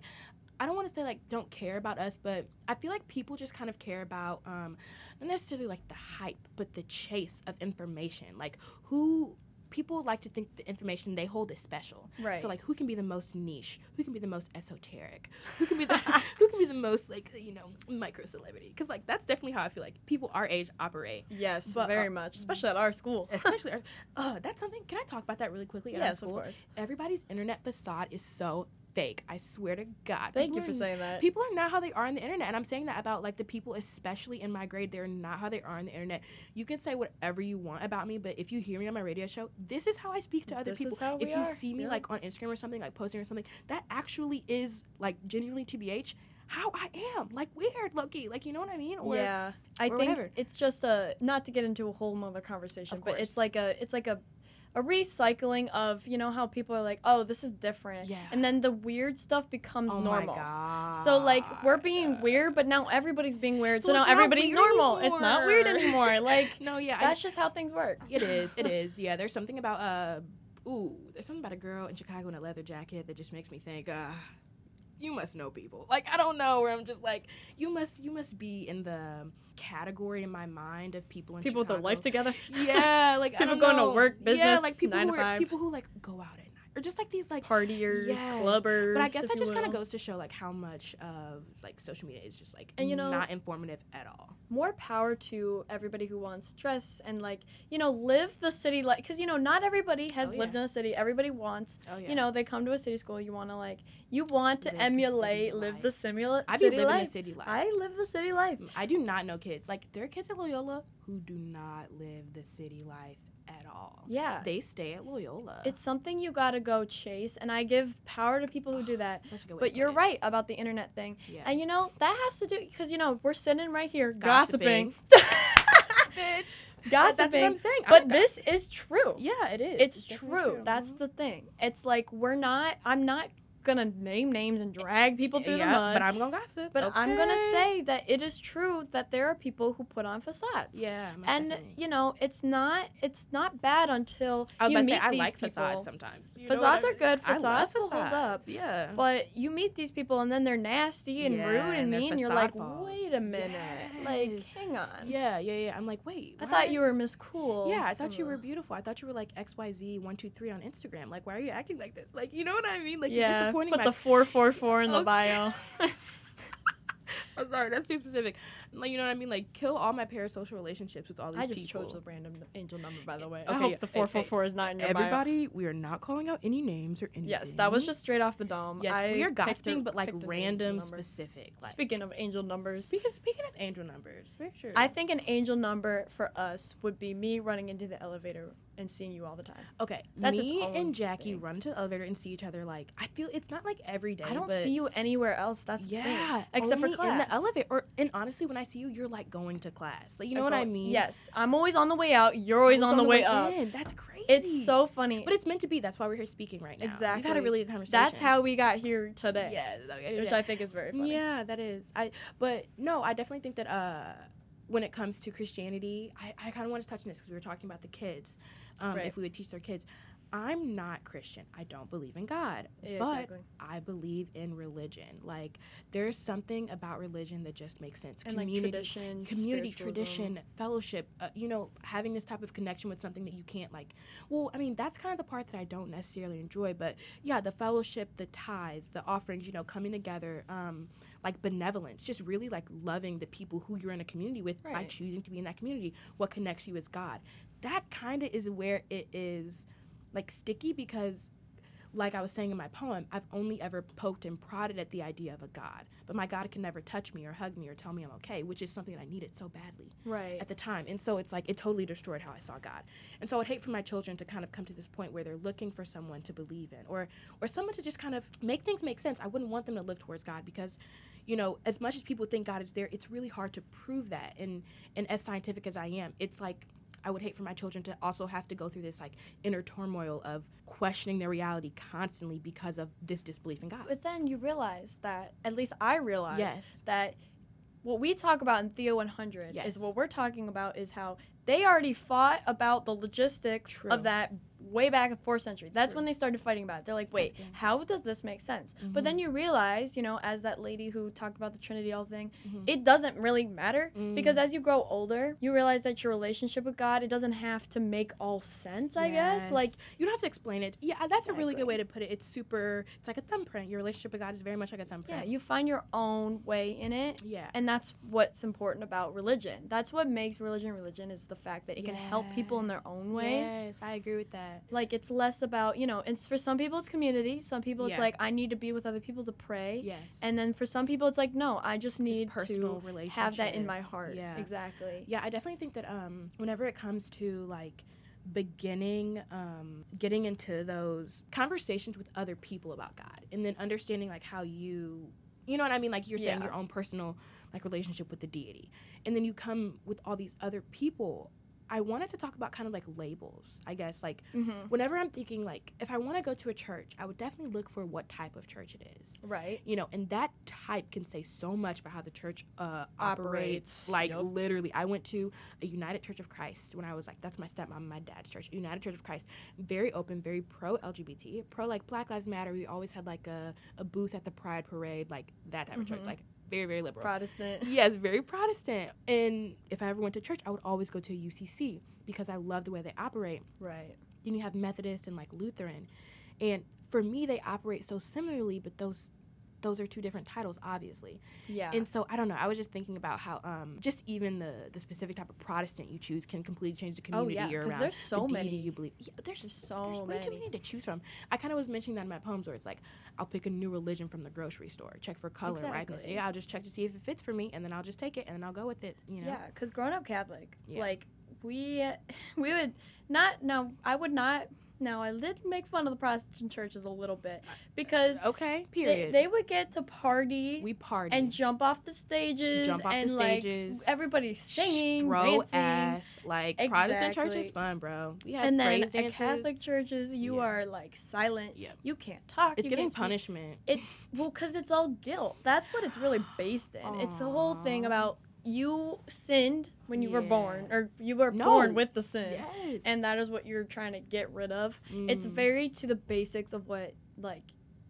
I don't want to say like don't care about us, but I feel like people just kind of care about um not necessarily like the hype, but the chase of information. Like who people like to think the information they hold is special. Right. So like who can be the most niche? Who can be the most esoteric? Who can be the who can be the most like you know micro celebrity? Because like that's definitely how I feel like people our age operate Yes, But, very uh, much, especially at our school. especially our, uh, that's something can i talk about that really quickly Yes, of course. everybody's internet facade is so fake i swear to god. Thank People you for are- saying that. people are not how they are on the internet and i'm saying that about like the people especially in my grade they're not how they are on the internet. You can say whatever you want about me but if you hear me on my radio show this is how i speak to other This people. is how we if you are, see me yeah. like on instagram or something like posting or something that actually is like genuinely tbh how i am. Like weird loki like you know what i mean? Or yeah, I or think whatever. it's just a not to get into a whole nother conversation, but it's like a it's like a a recycling of you know how people are like, oh, this is different, Yeah. and then the weird stuff becomes oh normal. my god So like we're being weird, but now everybody's being weird. So, So now everybody's normal. It's not weird anymore. anymore. Like no yeah I that's just how things work. It is. It is. Yeah. There's something about uh. Ooh, there's something about a girl in Chicago in a leather jacket that just makes me think. Uh, you must know people. Like I don't know. Where I'm just like, you must. You must be in the category in my mind of people in People with their life together. Yeah, like I People going to know. work, Yeah, business, like people nine who to are, five. people who like go out at or just like these like Partiers, Yes. clubbers. But I guess that just kind of goes to show like how much of like social media is just like And, you know- not informative at all. more power to everybody who wants to dress and like you know live the city life because you know not everybody has Oh, lived yeah. in a city everybody wants Oh yeah. you know they come to a city school you want to like you want to Live the emulate live life. the simula- I city life a city life. i live the city life mm, I do not know kids. Like there are kids at Loyola who do not live the city life at all. yeah They stay at Loyola. it's something you gotta go chase and i give power to people who do that such a good way but you're it. right about the internet thing Yeah. and you know that has to do because you know we're sitting right here Gossiping. gossiping Bitch. gossiping That's what I'm saying. I'm but this is true Yeah, it is. it's, definitely true. That's Mhm. the thing. It's like we're not. I'm not gonna name names and drag people through yeah, the mud. but I'm gonna gossip. but I'm gonna say that it is true that there are people who put on facades. Yeah, And definitely. you know, it's not it's not bad until I you meet say I these like people. facades sometimes. You Facades I are good. mean? Facades will hold up. Yeah. But you meet these people and then they're nasty and Yeah, rude and and mean. And you're like, falls. wait a minute, like, hang on. yeah, yeah, yeah. I'm like, wait. I thought you were Miss Cool. Yeah, I thought you were beautiful. I thought you were like XYZ one two three on Instagram. Like, why are you acting like this? Like, you know what I mean? Like, you're Yeah, disappointing put my the four four four in the Okay. bio. I'm sorry, that's too specific. Like, you know what I mean? Like, kill all my parasocial relationships with all these people. I just people. chose the random angel number, by the way. Okay, I hope the four four four is not in your bio. Everybody, we are not calling out any names or anything. Yes, that was just straight off the dome. Yes, I we are picked a- gossiping, but like random, specific. Like, Speaking of angel numbers, speaking speaking of angel numbers, very sure. I think an angel number for us would be me running into the elevator and seeing you all the time. okay, That's me and Jackie thing. run to the elevator and see each other. Like, I feel it's not like every day. I don't see you anywhere else. That's Yeah, except for class. in the elevator. Or and honestly, when I see you, you're like going to class. Like, you know Like, what I mean? Yes, I'm always on the way out. You're always Always on, the way, up. in. That's crazy. It's so funny. But it's meant to be. That's why we're here speaking right now. Exactly we've had a really good conversation. That's how we got here today. Yeah, that we gotta do which that. I think is very funny. Yeah, that is. I but no, I definitely think that uh when it comes to Christianity, I, I kind of want to touch on this because we were talking about the kids. Um, Right. If we would teach their kids, I'm not Christian. I don't believe in God. Yeah, but exactly. I believe in religion. Like there's something about religion that just makes sense. And like community, tradition, community tradition, fellowship. Uh, you know, having this type of connection with something that you can't like. Well, I mean, that's kind of the part that I don't necessarily enjoy. But yeah, the fellowship, the tithes, the offerings. You know, coming together. Um, like benevolence, just really like loving the people who you're in a community with by choosing to be in that community. What connects you is God. That kind of is where it is like sticky because like I was saying in my poem, I've only ever poked and prodded at the idea of a God. But my God can never touch me or hug me or tell me I'm okay, which is something that I needed so badly Right. at the time. And so it's like it totally destroyed how I saw God. And so I would hate for my children to kind of come to this point where they're looking for someone to believe in or or someone to just kind of make things make sense. I wouldn't want them to look towards God because you know, as much as people think God is there, it's really hard to prove that. And and as scientific as I am, it's like I would hate for my children to also have to go through this like inner turmoil of questioning their reality constantly because of this disbelief in God. But then you realize that, at least I realize, Yes. that what we talk about in Theo 100 Yes. is what we're talking about is how they already fought about the logistics True. of that way back in fourth century. That's True. when they started fighting about it. They're like, wait, Exactly. how does this make sense? But Mm-hmm. then you realize, you know, as that lady who talked about the Trinity all thing, Mm-hmm. it doesn't really matter Mm. because as you grow older, you realize that your relationship with God, it doesn't have to make all sense, I guess. Like, you don't have to explain it. Yeah, that's a really good way to put it. It's super. It's like a thumbprint. Your relationship with God is very much like a thumbprint. yeah, you find your own way in it. Yeah. And that's what's important about religion. That's what makes religion religion is the fact that it can help people in their own ways. Yes, I agree with that. Like it's less about, you know, it's for some people it's community. Some people it's Yeah. like I need to be with other people to pray. Yes. And then for some people it's like no, I just need personal to have that in my heart. Yeah. Exactly. yeah, I definitely think that um, whenever it comes to like beginning um, getting into those conversations with other people about God and then understanding like how you you know what I mean like you're saying Yeah. your own personal like relationship with the deity and then you come with all these other people I wanted to talk about kind of like labels, I guess. Like, Mhm. whenever I'm thinking, like, if I want to go to a church, I would definitely look for what type of church it is. Right. You know, and that type can say so much about how the church uh, operates. Operates, Like, yup. literally, I went to a United Church of Christ when I was like, that's my stepmom and my dad's church. United Church of Christ, very open, very pro LGBT, pro like Black Lives Matter. We always had like a, a booth at the Pride Parade, like that type of church, Mhm. like very, very liberal. Protestant. Yes, very Protestant. And if I ever went to church, I would always go to UCC because I love the way they operate. Right. Then you have Methodist and like Lutheran. And for me, they operate so similarly, but those those are two different titles, obviously. Yeah. And so I don't know. I was just thinking about how um, just even the the specific type of Protestant you choose can completely change the Oh, community yeah, you're 'cause around. there's so the many. you believe. Yeah, there's, There's so there's way too many. many to choose from. I kind of was mentioning that in my poems where it's like I'll pick a new religion from the grocery store, check for color. Exactly. Yeah, I'll just check to see if it fits for me, and then I'll just take it and then I'll go with it. You know. Yeah, because growing up Catholic, Yeah. like we we would not no, I would not no, I did make fun of the Protestant churches a little bit uh, because Okay. they, Period. they would get to party we party and jump off the stages Jump off the and like stages. everybody's singing, Throw dancing. ass. Like Protestant church is fun, bro. We had And then praise at dances. Catholic churches, you Yeah. are like silent. Yep. You can't talk. It's you getting can't speak. punishment. It's well, cause it's all guilt. That's what it's really based in. It's the whole thing about you sinned when you were born, or you were No. born with the sin, Yes. and that is what you're trying to get rid of. It's Mm. very to the basics of what like.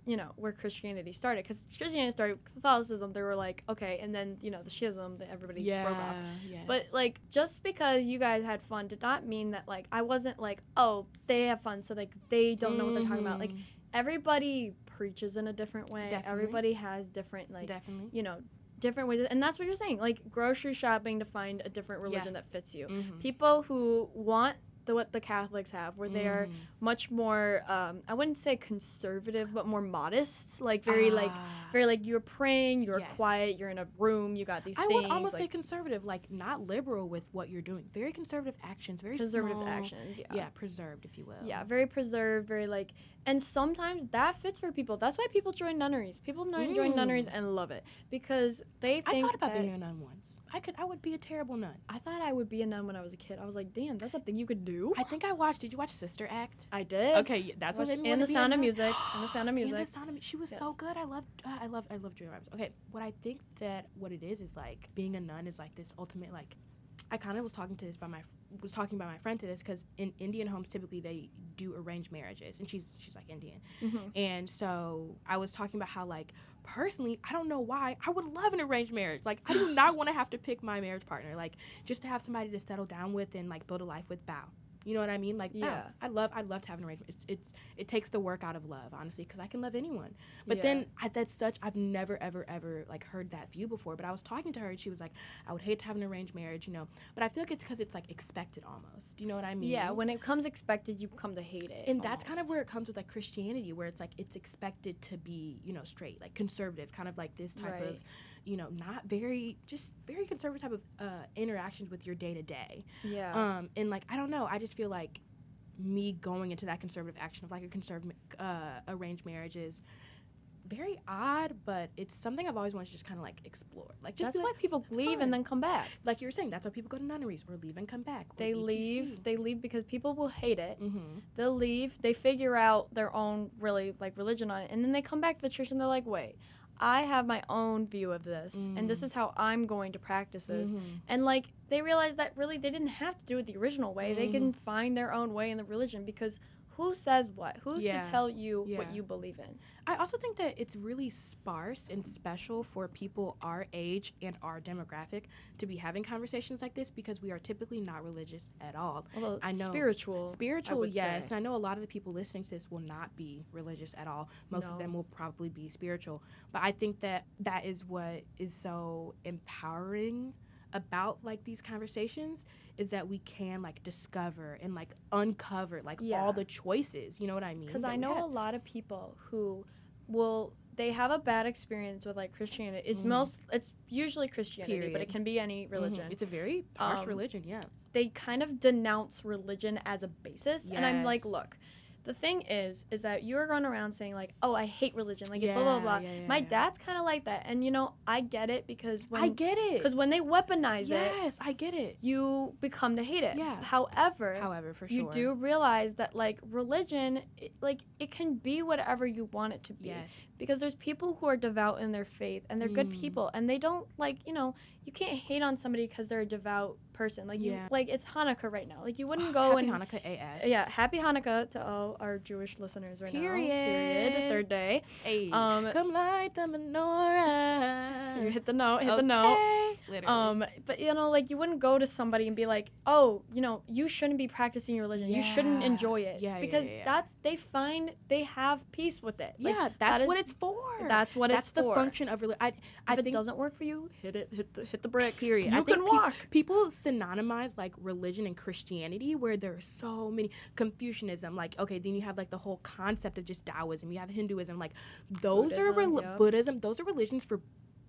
You know where Christianity started, because Christianity started with Catholicism. They were like, okay, and then you know the schism that everybody yeah. broke off. Yes. But like just because you guys had fun did not mean that like I wasn't like, oh, they have fun, so like they don't know what they're talking about. Like Mhm. everybody preaches in a different way. Definitely. Everybody has different like definitely. you know, different ways and that's what you're saying. Like grocery shopping to find a different religion that fits you. Mhm. People who want the what the Catholics have, where they are Mhm. much more um, I wouldn't say conservative, but more modest. Like very like Ah. very like you're praying, you're Yes. quiet, you're in a room, you got these I things. would almost say conservative, like not liberal with what you're doing. Very conservative actions, very conservative small- actions. Yeah. Yeah, preserved, if you will. Yeah, very preserved, very like, and sometimes that fits for people. That's why people join nunneries. People no- join Mm. nunneries and love it because they I think thought about that. being a nun once. I could. I would be a terrible nun. I thought I would be a nun when I was a kid. I was like, damn, that's something you could do. I think I watched. Did you watch Sister Act? I did. Okay, that's what and the Sound of. Music. And the Sound of Music. And the sound of She was so good. I loved. Uh, I love. I love Julia Roberts. Okay, what I think that what it is is like being a nun is like this ultimate like. I kind of was talking to this by my was talking by my friend to this because in Indian homes typically they do arranged marriages, and she's she's like Indian, and so I was talking about how like personally I don't know why I would love an arranged marriage. Like I do not want to have to pick my marriage partner. Like just to have somebody to settle down with and like build a life with. Bow. You know what I mean? Like, bow. Yeah. I love, I love to have an arrangement. It's, it's, it takes the work out of love, honestly, because I can love anyone. But then Yeah. I, that's such, I've never, ever, ever like heard that view before. But I was talking to her and she was like, I would hate to have an arranged marriage, you know. But I feel like it's because it's like expected almost. Do you know what I mean? Yeah, when it comes expected, you come to hate it. and that's kind of where it comes with like Christianity, where it's like it's expected to be, you know, straight, like conservative, kind of like this type of, Right. You know, not very, just very conservative type of uh, interactions with your day to day. Yeah. Um, and like I don't know, I just feel like me going into that conservative action of like a conservative uh, arranged marriage is very odd, but it's something I've always wanted to just kind of like explore. Like just that's be why like, people "That's leave fun." and then come back. like you were saying, that's why people go to nunneries or leave and come back. They leave. They leave because people will hate it. Mm-hmm. They'll leave. They figure out their own really like religion on it, and then they come back to the church and they're like, "Wait, I have my own view of this, and this is how I'm going to practice this." Mhm. And like they realized that really they didn't have to do it the original way. They can find their own way in the religion because who says what? Who's Yeah. to tell you Yeah. what you believe in? I also think that it's really sparse and special for people our age and our demographic to be having conversations like this because we are typically not religious at all. Although I know spiritual, Spiritual, yes. say. And I know a lot of the people listening to this will not be religious at all. Most No. of them will probably be spiritual. But I think that that is what is so empowering about like these conversations is that we can like discover and like uncover like Yeah. all the choices. You know what I mean? Because I know a lot of people who will they have a bad experience with like Christianity. It's Mhm. most it's usually Christianity, but it can be any Mhm. religion. It's a very harsh Um, religion, yeah. They kind of denounce religion as a basis, and I'm like, look. The thing is, is that you're going around saying like, "Oh, I hate religion," like blah blah blah. yeah, yeah, My yeah. dad's kind of like that, and you know, I get it because when I get it. because when they weaponize it, yes, I get it. you become to hate it. Yeah. However, However, for sure you do realize that like religion, it, like it can be whatever you want it to be. Yes. Because there's people who are devout in their faith and they're good Mm. people and they don't like you know you can't hate on somebody because they're a devout person. Like you Yeah. like it's Hanukkah right now. Like you wouldn't go Happy and Hanukkah AF. yeah, happy Hanukkah to all our Jewish listeners right now. Period. Period. Third day. Hey, Um, come light the menorah. You hit the note. Hit the note. Okay. Literally. Um, but you know, like you wouldn't go to somebody and be like, "Oh, you know, you shouldn't be practicing your religion. You shouldn't enjoy it." Yeah, yeah, because yeah, yeah. that's they find they have peace with it. Like, yeah, that's what what is- it's for. That's what it's that's it's the for. function of religion. I, I If it think doesn't work for you, hit it. Hit the hit the bricks. Period. You I can walk. people synonymize like religion and Christianity, where there's so many Confucianism. Like, okay, then you have like the whole concept of just Taoism. You have Hinduism. Like, those are Buddhism, rel- yep. Buddhism. Those are religions for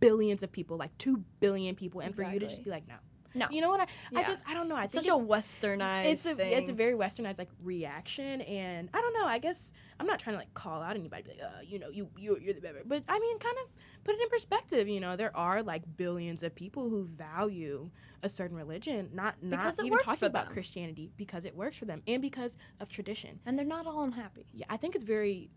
billions of people, like two billion people, and for you to just be like, no, No. You know what? I, I just I don't know. I It's think such a westernized it's a thing. it's a very westernized like reaction, and I don't know. I guess I'm not trying to like call out anybody, be like, uh, you know, you you you're the better. But I mean, kind of put it in perspective. You know, there are like billions of people who value a certain religion, not not even talking about. Christianity because it works for them and because of tradition. and they're not all unhappy. Yeah, I think it's very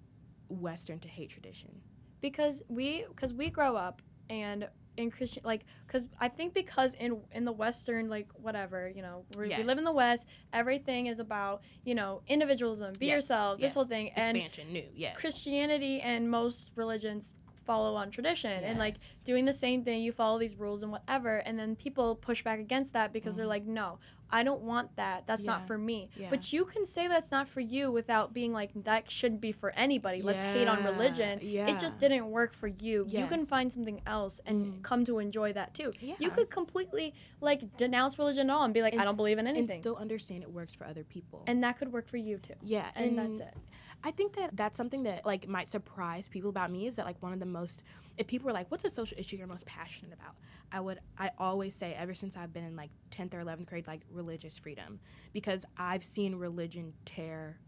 Western to hate tradition. because we because we grow up and in Christian like because I think because in in the Western like whatever you know we we live in the West everything is about you know individualism be Yes, yourself this whole yes. thing and new, yes. Christianity and most religions follow on tradition and like doing the same thing you follow these rules and whatever and then people push back against that because they're like no I don't want that. That's Mm-hmm. Yeah. not for me. Yeah. but you can say that's not for you without being like that shouldn't be for anybody. Let's hate on religion. Yeah. it just didn't work for you. You can find something else and Mm. come to enjoy that too. You could completely like denounce religion at all and be like And I don't believe in and anything. still understand it works for other people. and that could work for you too. Yeah, and that's it I think that that's something that like might surprise people about me is that like one of the most if people were like what's a social issue you're most passionate about? I would I always say ever since I've been in like 10th or 11th grade like religious freedom. Because I've seen religion tear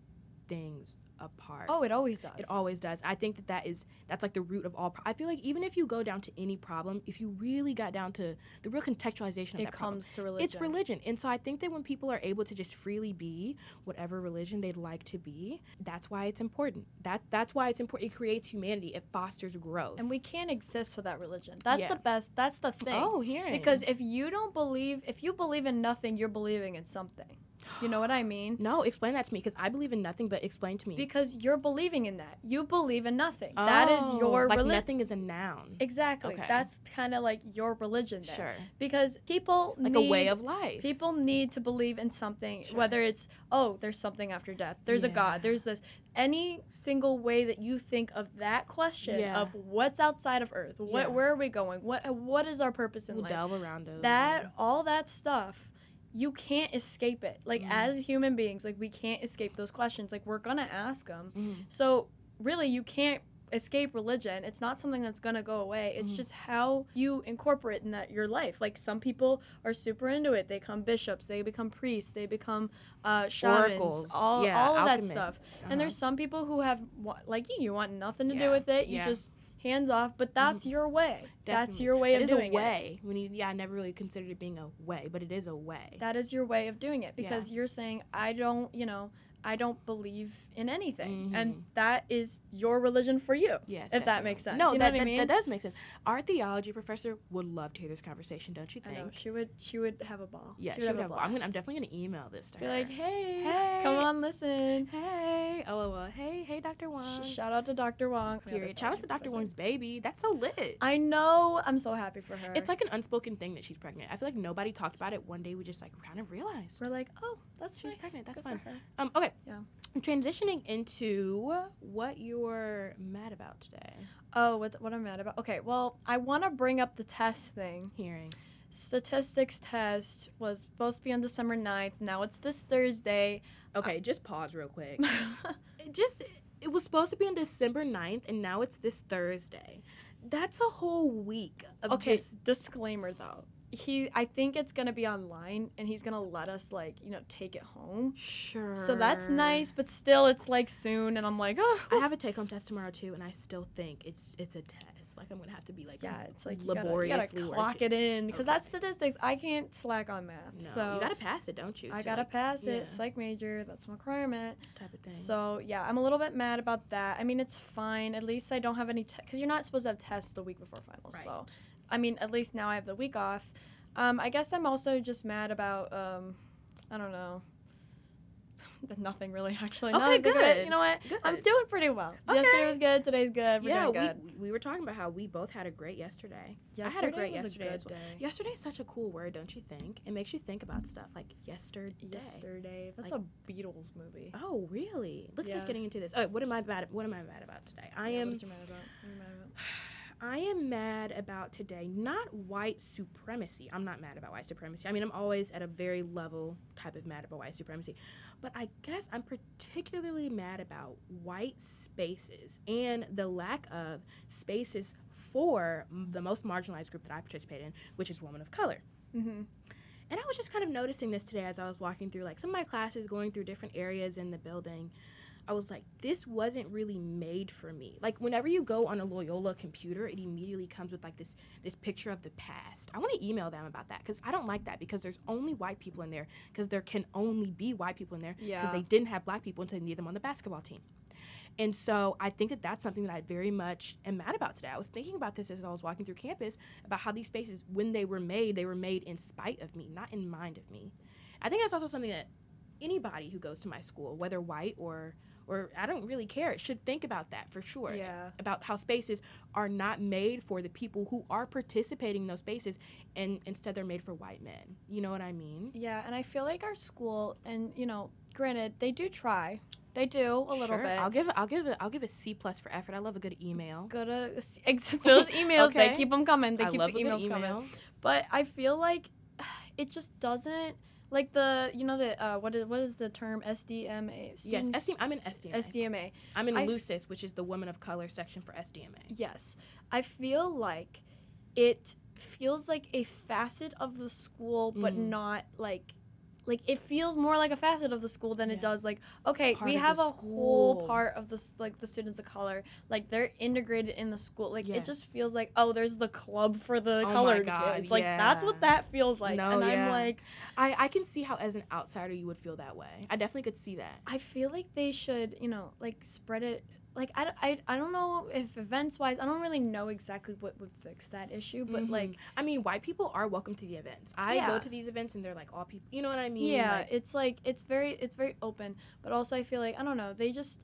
things apart. Oh, it always does. It always does. I think that that is that's like the root of all. Pro- I feel like even if you go down to any problem, if you really got down to the real contextualization of it that problem, comes to religion. it's religion. And so I think that when people are able to just freely be whatever religion they'd like to be, that's why it's important. That that's why it's important. It creates humanity. It fosters growth. And we can't exist without religion. That's Yeah. the best. That's the thing. oh, hearing Because if you don't believe, if you believe in nothing, you're believing in something. You know what I mean? no, explain that to me because I believe in nothing. But explain to me. Because you're believing in that. You believe in nothing. that is Oh, your like religion. nothing is a noun. Exactly. Okay. That's kind of like your religion there. Sure. Because people Like need, a way of life. People need to believe in something, Sure. whether it's oh, there's something after death. There's a God. There's this. Any single way that you think of that question Yeah. of what's outside of Earth, what Yeah. where are we going, what what is our purpose in we'll life? delve around those. that all that stuff you can't escape it. Like Mm. as human beings like we can't escape those questions. Like we're gonna ask them Mhm. so really you can't escape religion. It's not something that's gonna go away. It's Mhm. just how you incorporate in that your life. Like some people are super into it. They become bishops. They become priests. They become uh, shamans. Oracles, all, yeah, all of that stuff. And there's some people who have like you you want nothing to Yeah, do with it. You yeah. just hands off but mm-hmm. that's your way that's your way It of is doing a it way. When you, yeah, I never really considered it being a way, but it is a way. that is your way of doing it because you're saying i don't you know i don't believe in anything and Mhm. that is your religion for you yes, if that makes sense. No, You know that, what I that, mean? that does make sense. Our theology professor would love to hear this conversation, don't you i think? know she would she would have a ball Yeah, she she would would have a have. I'm, gonna, I'm definitely gonna email this to be her. like hey, Hey. come on listen hey, lol, hey, hey, Dr. Wong. Sh- shout out to dr wong Period. Shout out to Dr. professor. Wong's baby. That's so lit. i know i'm so happy for her It's like an unspoken thing that she's pregnant. I feel like nobody talked about it. One day we just like kind of realized. we're like oh that's She's nice. pregnant. That's Good fun. Um, okay. Yeah. Transitioning into what you're mad about today. oh what, what i'm mad about okay well i want to bring up the test thing Hearing. statistics test was supposed to be on december 9th now it's this thursday Okay, just pause real quick. it just it was supposed to be on December 9th and now it's this Thursday. That's a whole week of okay just disclaimer though he i think it's gonna be online and he's gonna let us like you know take it home sure. so that's nice but still it's like soon and i'm like oh I have a take home test tomorrow too and I still think it's it's a test. Like I'm gonna have to be like yeah it's like you gotta, you gotta clock it in because that's Okay. statistics i can't slack on math No, so you gotta pass it, don't you? i gotta like, pass it yeah. psych major that's a requirement type of thing. so yeah i'm a little bit mad about that i mean it's fine at least i don't have any because you're not supposed to have tests the week before finals Right. so i mean at least now i have the week off um, i guess i'm also just mad about um, i don't know nothing really actually Okay, think of it, good. you know what i'm doing pretty well Okay. yesterday was good today's good we're yeah, good we we were talking about how we both had a great yesterday. yesterday I had a great was yesterday a good as well. day Yesterday's such a cool word, don't you think? It makes you think about stuff like yesterday. yesterday that's Like- a beatles movie Oh, really? Look at us getting into this. Oh, what am I mad? What am I mad about today? I Yeah, am. what is your mad about? What are you mad about? I am mad about today. Not white supremacy. I'm not mad about white supremacy. I mean, I'm always at a very level type of mad about white supremacy, but I guess I'm particularly mad about white spaces and the lack of spaces for the most marginalized group that I participate in, which is women of color. Mm-hmm. And I was just kind of noticing this today as I was walking through like some of my classes, going through different areas in the building. I was like, this wasn't really made for me. Like whenever you go on a Loyola computer, it immediately comes with like this this picture of the past. I want to email them about that because I don't like that because there's only white people in there because there can only be white people in there because Yeah. they didn't have black people until they needed them on the basketball team. And so I think that that's something that I very much am mad about today. I was thinking about this as I was walking through campus about how these spaces, when they were made, they were made in spite of me, not in mind of me. I think that's also something that anybody who goes to my school, whether white or or I don't really care, It should think about that for sure. Yeah. About how spaces are not made for the people who are participating in those spaces, and instead they're made for white men. You know what I mean? Yeah, and I feel like our school, and you know, granted, they do try. They do a little Sure. bit. I'll give. I'll give it. I'll give a C plus for effort. I love a good email. Go to ex- those emails. They Okay. keep them coming. They I keep love the a good emails coming. But I feel like it just doesn't like the you know the uh, what is what is the term SDMA? Yes, Students- SDM, I'm in SDMA. SDMA. I'm in I- LUCIS, which is the Women of Color section for SDMA. Yes, I feel like it feels like a facet of the school, but Mm. not like like it feels more like a facet of the school than Yeah. it does like okay Part we have a whole part of the s- like the students of color like they're integrated in the school like it just feels like oh there's the club for the Oh colored God, kids like that's what that feels like No, and i'm like I, I can see how as an outsider you would feel that way. I definitely could see that. I feel like they should, you know, like spread it. Like I, I, I don't know if events wise, I don't really know exactly what would fix that issue, but Mhm. like I mean, white people are welcome to the events. I Yeah. go to these events and they're like all people. You know what I mean? yeah, Like, it's like it's very it's very open, but also I feel like I don't know, they just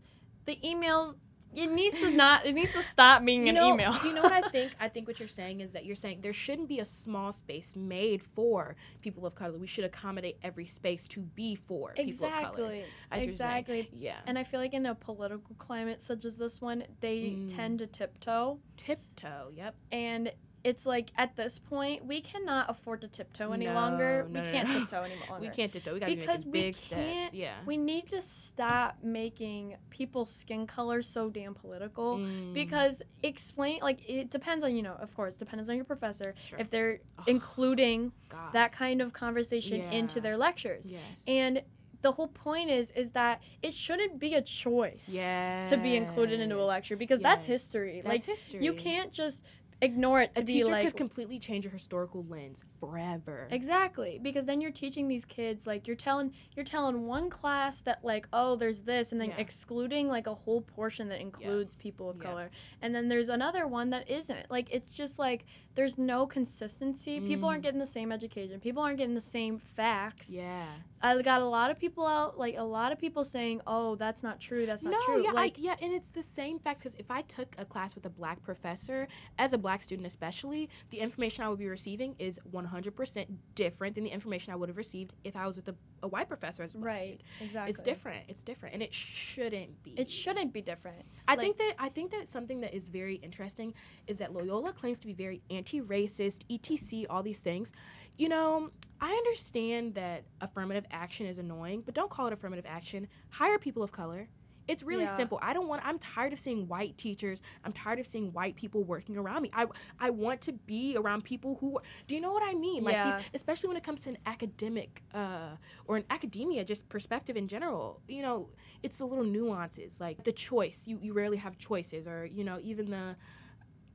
the emails it needs to not it needs to stop being you an know, email. you know what I think? I think what you're saying is that you're saying there shouldn't be a small space made for people of color. We should accommodate every space to be for people of color. exactly. I see what you're saying. Exactly. Yeah. And I feel like in a political climate such as this one, they Mm. tend to tiptoe Tiptoe. Yep. and it's like at this point we cannot afford to tiptoe any No, longer. no, we no, can't tiptoe any longer. We can't tiptoe. We gotta Because be making big can't- steps. Yeah. We need to stop making people's skin color so damn political. Mm. Because explain like it depends on you know of course depends on your professor Sure. if they're Ugh. including God. that kind of conversation into their lectures Yes. and the whole point is is that it shouldn't be a choice yes. to be included into a lecture because that's history That's like history. you can't just ignore it to a be teacher like could completely change your historical lens forever. Exactly, because then you're teaching these kids like you're telling you're telling one class that like oh there's this and then Yeah. excluding like a whole portion that includes people of Yeah. color. And then there's another one that isn't. Like it's just like there's no consistency. People aren't Mm. getting the same education. People aren't getting the same facts. Yeah. I got a lot of people out like a lot of people saying, "Oh, that's not true. That's not no, true." yeah, like I, yeah, and it's the same fact because if I took a class with a black professor, as a black student especially, the information I would be receiving is 100% different than the information I would have received if I was with a, a white professor as a black right, student. exactly. It's different. It's different, and it shouldn't be. It shouldn't be different. I like- think that I think that something that is very interesting is that Loyola claims to be very anti-racist, etc. All these things. You know, I understand that affirmative action is annoying, but don't call it affirmative action. Hire people of color. It's really Yeah. simple. I don't want. I'm tired of seeing white teachers. I'm tired of seeing white people working around me. I I want to be around people who. Do you know what I mean? Like Yeah. these, especially when it comes to an academic uh, or an academia, just perspective in general. You know, it's the little nuances like the choice. You you rarely have choices, or you know, even the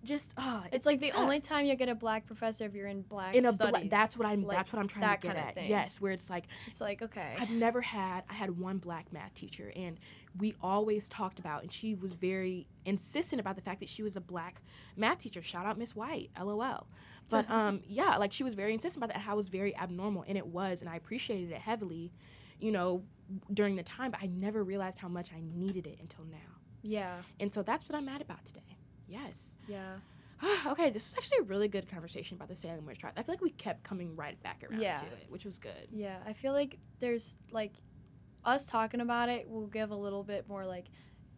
just uh, It's like the only time you get a black professor if you're in black in a studies. bla- that's what I'm Like, that's what I'm trying to get at. Yes, where it's like It's like okay. I've never had I had one black math teacher and we always talked about and she was very insistent about the fact that she was a black math teacher. Shout out Miss White, LOL. But um yeah, like she was very insistent about that how it was very abnormal and it was and I appreciated it heavily, you know, during the time, but I never realized how much I needed it until now. Yeah. And so that's what I'm mad about today. Yes. Yeah. okay, this was actually a really good conversation about the Salem witch trial. I feel like we kept coming right back around Yeah. to it, which was good. Yeah. I feel like there's like us talking about it will give a little bit more like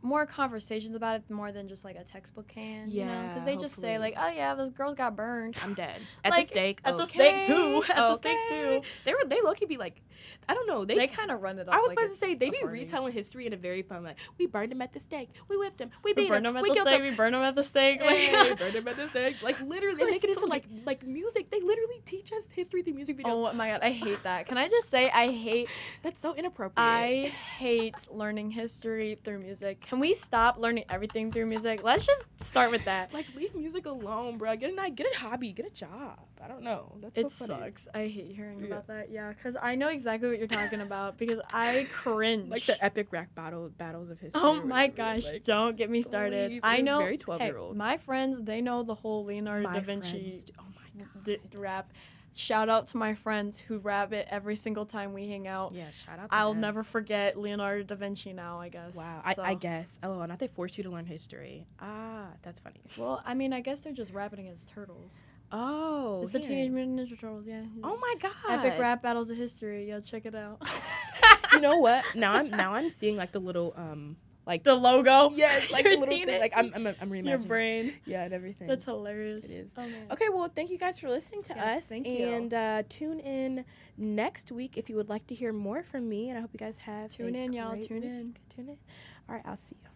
more conversations about it more than just like a textbook can. you know? Yeah, Because they just say like, oh yeah, those girls got burned. I'm dead. At Like, the stake. at the stake, too. At the stake, too. They were they low key be like, I don't know. They, They, kind of run it up. I was like about to say they be retelling history in a very fun like we burned him at the stake, we whipped him, we We beat him, we the killed stake. him. We burn them at the stake. Like, burned him at the stake. Like literally, they make it into like like music. They literally teach us history through music videos. oh my god, I hate that. Can I just say I hate That's so inappropriate. I hate learning history through music. Can we stop learning everything through music? Let's just start with that. like leave music alone, bro. Get a get a hobby, get a job. I don't know. That's It so funny. sucks. I hate hearing Yeah. about that. Yeah, because I know exactly what you're talking about because I cringe. Like the epic rap battle battles of history. Oh my gosh, like- don't get me started. please, I know very 12-year-old. my friends, they know the whole Leonardo my da Vinci friends- Oh my god. d- rap. Shout out to my friends who rap it every single time we hang out. Yeah, shout out. To I'll them. never forget Leonardo da Vinci now, I guess. Wow, I, I So- guess. LOL, not they forced you to learn history. Ah, that's funny. Well, I mean, I guess they're just rapping against turtles. Oh, it's the. Teenage Mutant Ninja Turtles, yeah. Oh my god. Epic rap battles of history. Yeah, check it out. You know what? Now I'm now I'm seeing like the little um like the logo. yes like You're little thing, like I'm I'm I'm reimagining Your brain. yeah and everything. That's hilarious. It is. Oh man. Okay, well, thank you guys for listening to Yes, us. thank you. and uh, tune in next week if you would like to hear more from me. And I hope you guys have Tune in, y'all, tune week. in. Tune in. All right, I'll see you.